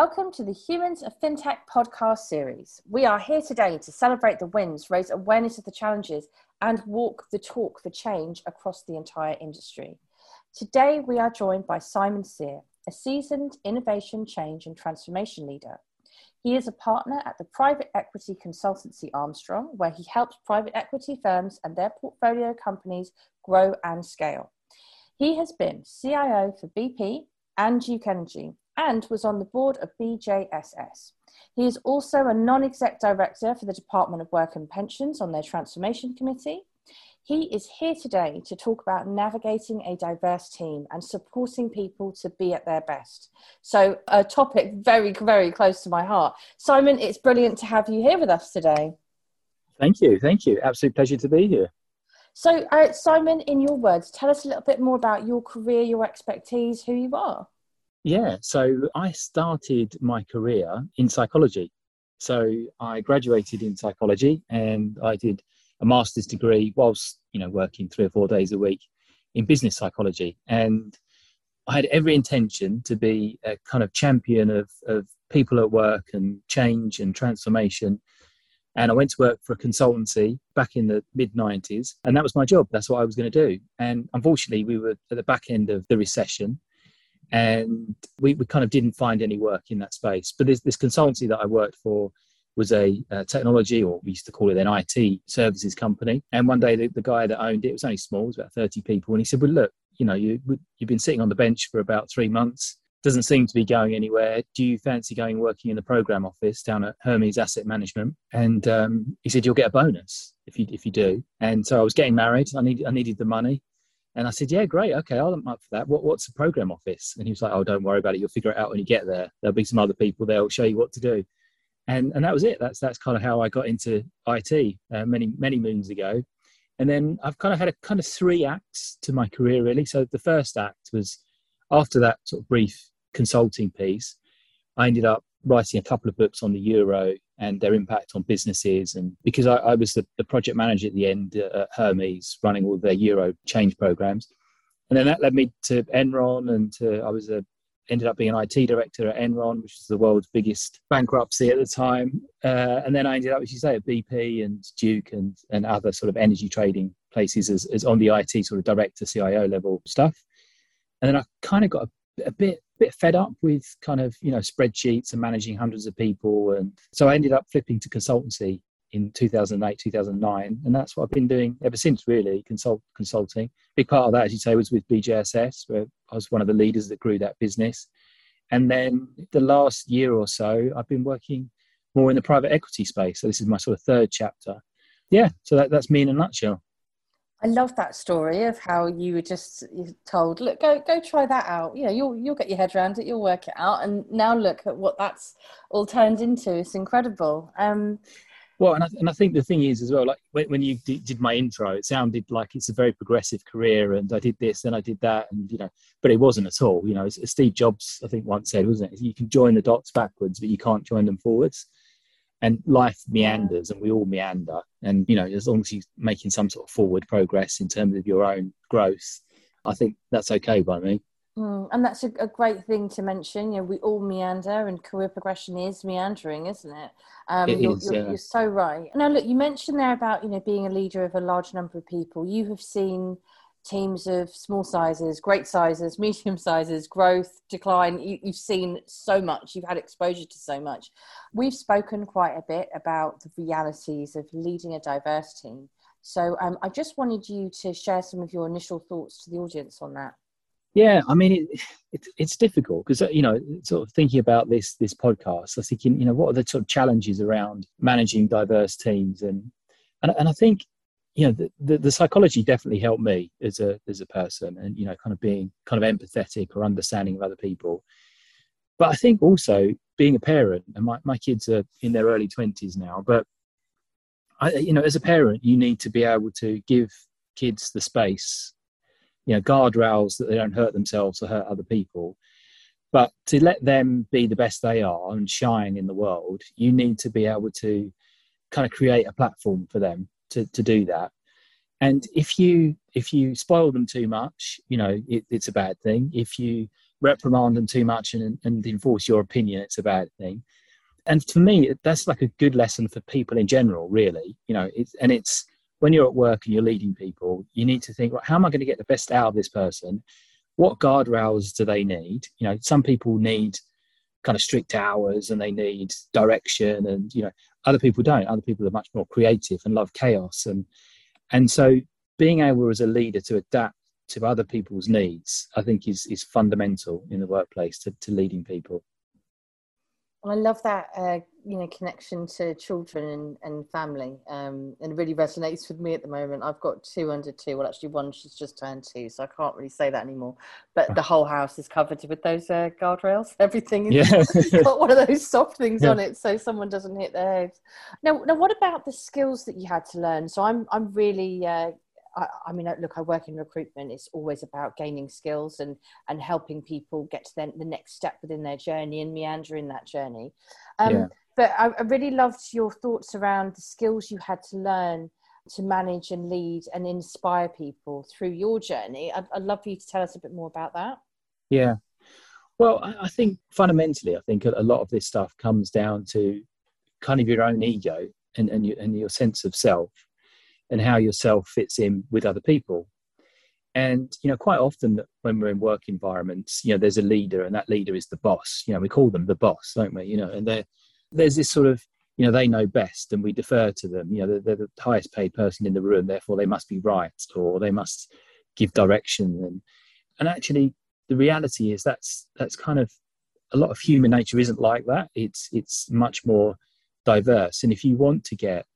Welcome to the Humans of FinTech podcast series. We are here today to celebrate the wins, raise awareness of the challenges, and walk the talk for change across the entire industry. Today, we are joined by Simon Sear, a seasoned innovation, change, and transformation leader. He is a partner at the private equity consultancy Armstrong, where he helps private equity firms and their portfolio companies grow and scale. He has been CIO for BP and Duke Energy and was on the board of BJSS. He is also a non exec director for the Department of Work and Pensions on their Transformation Committee. He is here today to talk about navigating a diverse team and supporting people to be at their best. So, a topic very, very close to my heart. Simon, it's brilliant to have you here with us today. Thank you. Thank you. Absolute pleasure to be here. So, uh, Simon, in your words, tell us a little bit more about your career, your expertise, who you are. Yeah, so I started my career in psychology. So I graduated in psychology and I did a master's degree whilst, you know, working three or four days a week in business psychology. And I had every intention to be a kind of champion of, of people at work and change and transformation. And I went to work for a consultancy back in the mid 90s, and that was my job. That's what I was going to do. And unfortunately, we were at the back end of the recession and we, we kind of didn't find any work in that space. But this, this consultancy that I worked for was a, technology, or we used to call it an IT services company. And one day, the, the guy that owned it, it was only small, it was about 30 people, and he said, "Well, look, you know, you you've been sitting on the bench for about three months." Doesn't seem to be going anywhere. Do you fancy going working in the program office down at Hermes Asset Management? And um, he said you'll get a bonus if you if you do. And so I was getting married. I needed I needed the money, and I said, yeah, great. Okay, I'll up for that. What, what's the program office? And he was like, oh, don't worry about it. You'll figure it out when you get there. There'll be some other people there who'll show you what to do. And, and that was it. That's, that's kind of how I got into IT uh, many, many moons ago. And then I've kind of had a kind of three acts to my career, really. So the first act was after that sort of brief consulting piece, I ended up writing a couple of books on the euro and their impact on businesses. And because I, I was the, the, project manager at the end uh, at Hermes, running all their euro change programs, and then that led me to Enron, and to, I was a ended up being an IT director at Enron, which was the world's biggest bankruptcy at the time. Uh, and then I ended up, as you say, at BP and Duke and, and other sort of energy trading places as, as on the IT sort of director, CIO level stuff. And then I kind of got a, a bit bit fed up with kind of you know spreadsheets and managing hundreds of people. And so i ended up flipping to consultancy in 2008 2009 and that's what i've been doing ever since really consult consulting. Big part of that as you say was with bjss where i was one of the leaders that grew that business. And then the last year or so i've been working more in the private equity space. So this is my sort of third chapter. Yeah so that, that's me in a nutshell I love that story of how you were just told, look, go go try that out. You know, you'll you'll get your head around it, you'll work it out, and now look at what that's all turned into. It's incredible. Um, well, and I, and I think the thing is as well, like when, you did my intro, it sounded like it's a very progressive career, and I did this and I did that, and you know, but it wasn't at all. You know, Steve Jobs, I think once said, wasn't it? You can join the dots backwards, but you can't join them forwards and life meanders and we all meander. And you know as long as you're making some sort of forward progress in terms of your own growth i think that's okay by me. Mm, and that's a, a, great thing to mention. You know we all meander and career progression is meandering isn't it, um, it you're, is, you're, yeah. you're so right. Now look you mentioned there about you know being a leader of a large number of people. You have seen teams of small sizes, great sizes, medium sizes, growth, decline. You, have seen so much, you've had exposure to so much. We've spoken quite a bit about the realities of leading a diverse team. So um, I just wanted you to share some of your initial thoughts to the audience on that. Yeah, I mean, it, it, it's difficult because you know, sort of thinking about this this podcast, I was thinking, you know, what are the sort of challenges around managing diverse teams, and and, and I think you know the, the, the, psychology definitely helped me as a as a person and you know kind of being kind of empathetic or understanding of other people. But i think also being a parent and my, my kids are in their early 20s now but I, you know as a parent you need to be able to give kids the space you know guardrails that they don't hurt themselves or hurt other people. But to let them be the best they are and shine in the world you need to be able to kind of create a platform for them to, to do that and if you if you spoil them too much you know it, it's a bad thing if you reprimand them too much and, and enforce your opinion, it's a bad thing. And for me, that's like a good lesson for people in general, really. You know, it's, and it's when you're at work and you're leading people, you need to think, well, how am I going to get the best out of this person? What guardrails do they need? You know, some people need kind of strict hours and they need direction, and you know, other people don't. Other people are much more creative and love chaos, and and so being able as a leader to adapt to other people's needs, I think is is fundamental in the workplace to, to leading people. I love that uh, you know connection to children and, and family, um, and it really resonates with me at the moment. I've got two under two. Well, actually, one she's just turned two, so I can't really say that anymore. But the whole house is covered with those uh, guardrails. Everything is yeah. got one of those soft things yeah. on it, so someone doesn't hit their head. Now, now, what about the skills that you had to learn? So I'm I'm really uh, I, I, mean, look, I work in recruitment. It's always about gaining skills and and helping people get to the, the next step within their journey and meandering that journey. Um, yeah. But I, I really loved your thoughts around the skills you had to learn to manage and lead and inspire people through your journey. I'd, I'd love for you to tell us a bit more about that. Yeah. Well, I think fundamentally, I think a lot of this stuff comes down to kind of your own ego and, and, your, and your sense of self and how yourself fits in with other people. And you know, quite often when we're in work environments, you know, there's a leader, and that leader is the boss. You know, we call them the boss, don't we? You know, and there's this sort of you know they know best, and we defer to them. You know, they're, they're the highest paid person in the room, therefore they must be right, or they must give direction. And and actually, the reality is that's that's kind of a lot of human nature isn't like that. It's it's much more diverse. And if you want to get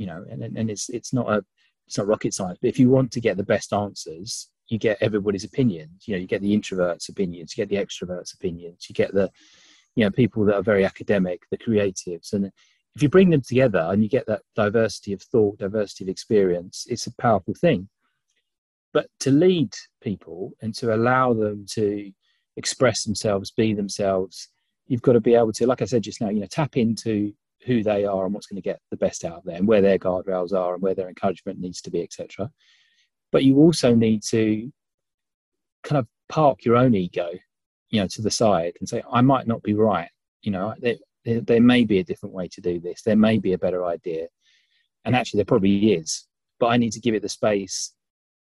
you know, and, and it's it's not a it's not rocket science. But if you want to get the best answers, you get everybody's opinions. You know, you get the introverts' opinions, you get the extroverts' opinions, you get the you know people that are very academic, the creatives, and if you bring them together and you get that diversity of thought, diversity of experience, it's a powerful thing. But to lead people and to allow them to express themselves, be themselves, you've got to be able to, like I said just now, you know, tap into who they are and what's going to get the best out of them, where their guardrails are and where their encouragement needs to be, etc. But you also need to kind of park your own ego, you know, to the side and say, I might not be right. You know, there, there, there may be a different way to do this. There may be a better idea. And actually, there probably is. But I need to give it the space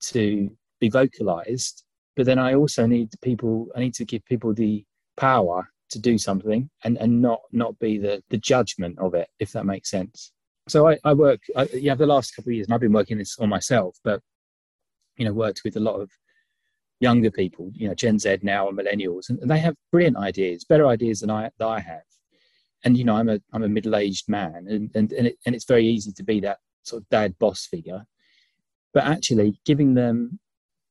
to be vocalized. But then I also need people, I need to give people the power to do something and, and not not be the, the judgment of it, if that makes sense. So I, I work, I, yeah, the last couple of years, and I've been working this on myself, but, you know, worked with a lot of younger people, you know, Gen Z now and millennials, and, they have brilliant ideas, better ideas than I, that I have. And, you know, I'm a, I'm a middle-aged man and, and, and, it, and it's very easy to be that sort of dad boss figure. But actually giving them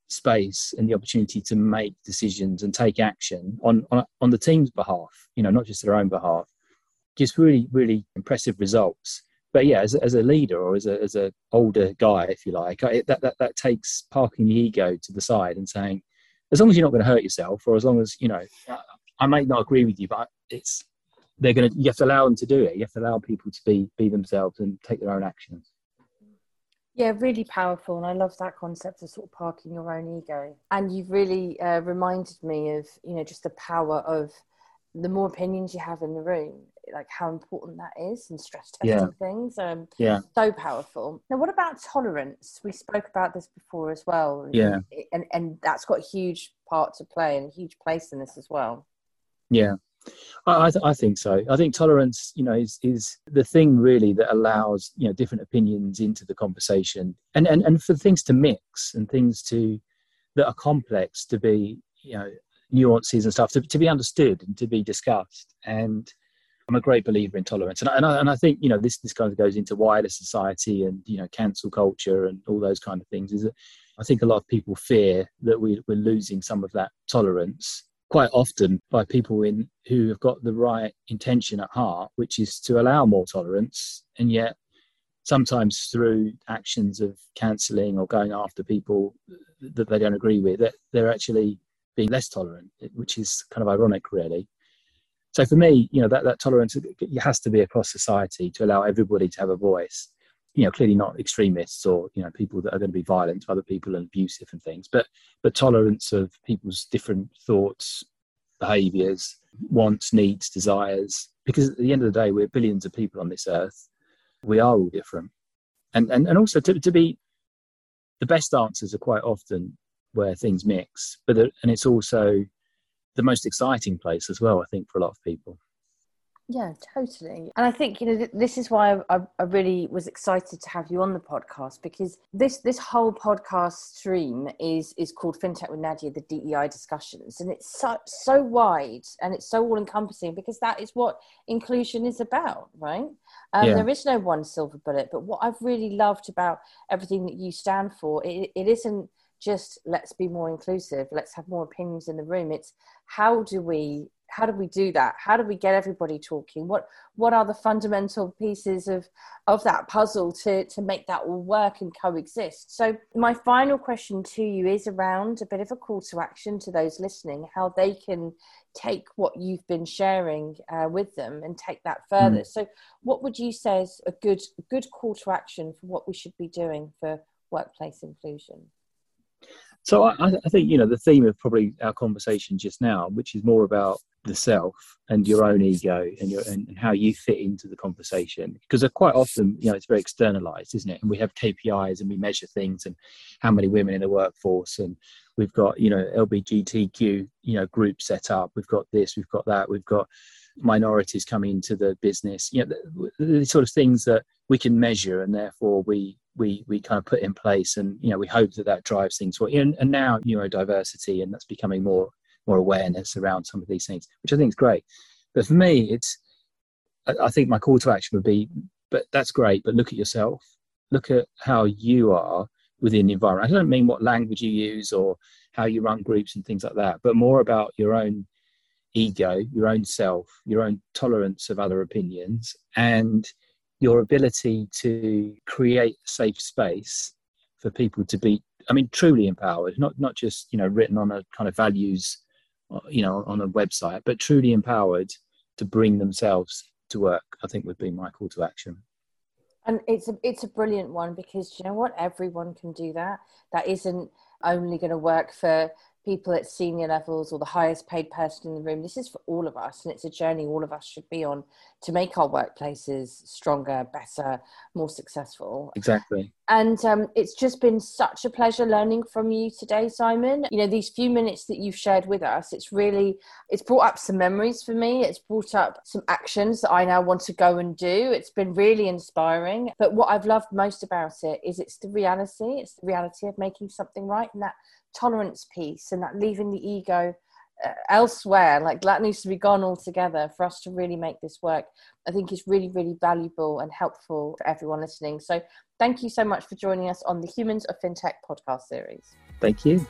space and the opportunity to make decisions and take action on, on, on the team's behalf, you know, not just their own behalf, gives really, really impressive results. But yeah, as, as a leader or as a, as a older guy, if you like, that, that, that takes parking the ego to the side and saying, as long as you're not going to hurt yourself, or as long as, you know, I might not agree with you, but it's, they're going to, you have to allow them to do it. You have to allow people to be, be themselves and take their own actions. Yeah, really powerful. And I love that concept of sort of parking your own ego. And you've really uh, reminded me of, you know, just the power of the more opinions you have in the room, like how important that is and stress testing yeah. things. Um, yeah. So powerful. Now, what about tolerance? We spoke about this before as well. Yeah. And, and that's got a huge part to play and a huge place in this as well. Yeah. I, I, think so. I think tolerance, you know, is is the thing really that allows you know different opinions into the conversation, and and and for things to mix and things to that are complex to be you know nuances and stuff to, to be understood and to be discussed. And I'm a great believer in tolerance, and I, and I, and I think you know this this kind of goes into wider society and you know cancel culture and all those kind of things. Is that I think a lot of people fear that we, we're losing some of that tolerance quite often by people in who have got the right intention at heart, which is to allow more tolerance, and yet sometimes through actions of cancelling or going after people that they don't agree with, that they're actually being less tolerant, which is kind of ironic, really. So for me, you know, that, that tolerance has to be across society to allow everybody to have a voice you know clearly not extremists or you know people that are going to be violent to other people and abusive and things but but tolerance of people's different thoughts behaviors, wants, needs, desires. Because at the end of the day, we're billions of people on this earth. We are all different. And, and, and also to, to be the best answers are quite often where things mix, but and it's also the most exciting place as well, I think, for a lot of people. Yeah, totally. And I think you know th- this is why I, I, really was excited to have you on the podcast because this this whole podcast stream is is called FinTech with Nadia, the DEI discussions, and it's so so wide and it's so all encompassing because that is what inclusion is about, right? Um, yeah. There is no one silver bullet, but what I've really loved about everything that you stand for, it, it isn't just let's be more inclusive, let's have more opinions in the room. It's how do we how do we do that? How do we get everybody talking? What what are the fundamental pieces of of that puzzle to to make that all work and coexist? So my final question to you is around a bit of a call to action to those listening how they can take what you've been sharing uh, with them and take that further. Mm. so what would you say is a good good call to action for what we should be doing for workplace inclusion? So I, I, think you know the theme of probably our conversation just now, which is more about the self and your own ego and your and, how you fit into the conversation. Because quite often, you know, it's very externalized, isn't it? And we have KPIs and we measure things and how many women in the workforce and we've got you know LBGTQ you know group set up. We've got this, we've got that, we've got minorities coming into the business. You know, the, the sort of things that we can measure and therefore we we we kind of put in place and you know we hope that that drives things well and, and now neurodiversity and that's becoming more more awareness around some of these things which i think is great. But for me it's i think my call to action would be but that's great but look at yourself. Look at how you are within the environment. I don't mean what language you use or how you run groups and things like that but more about your own ego your own self your own tolerance of other opinions and your ability to create a safe space for people to be i mean truly empowered not not just you know written on a kind of values Uh, you know on a website but truly empowered to bring themselves to work i think would be my call to action and it's a it's a brilliant one because you know what everyone can do that that isn't only going to work for people at senior levels or the highest paid person in the room. This is for all of us, and it's a journey all of us should be on to make our workplaces stronger, better, more successful. Exactly. And um, it's just been such a pleasure learning from you today, Simon. You know, these few minutes that you've shared with us, it's really it's brought up some memories for me. It's brought up some actions that I now want to go and do. It's been really inspiring. But what I've loved most about it is it's the reality. It's the reality of making something right, and that tolerance piece and that leaving the ego uh, elsewhere like that needs to be gone altogether for us to really make this work i think is really really valuable and helpful for everyone listening so thank you so much for joining us on the humans of fintech podcast series. Thank you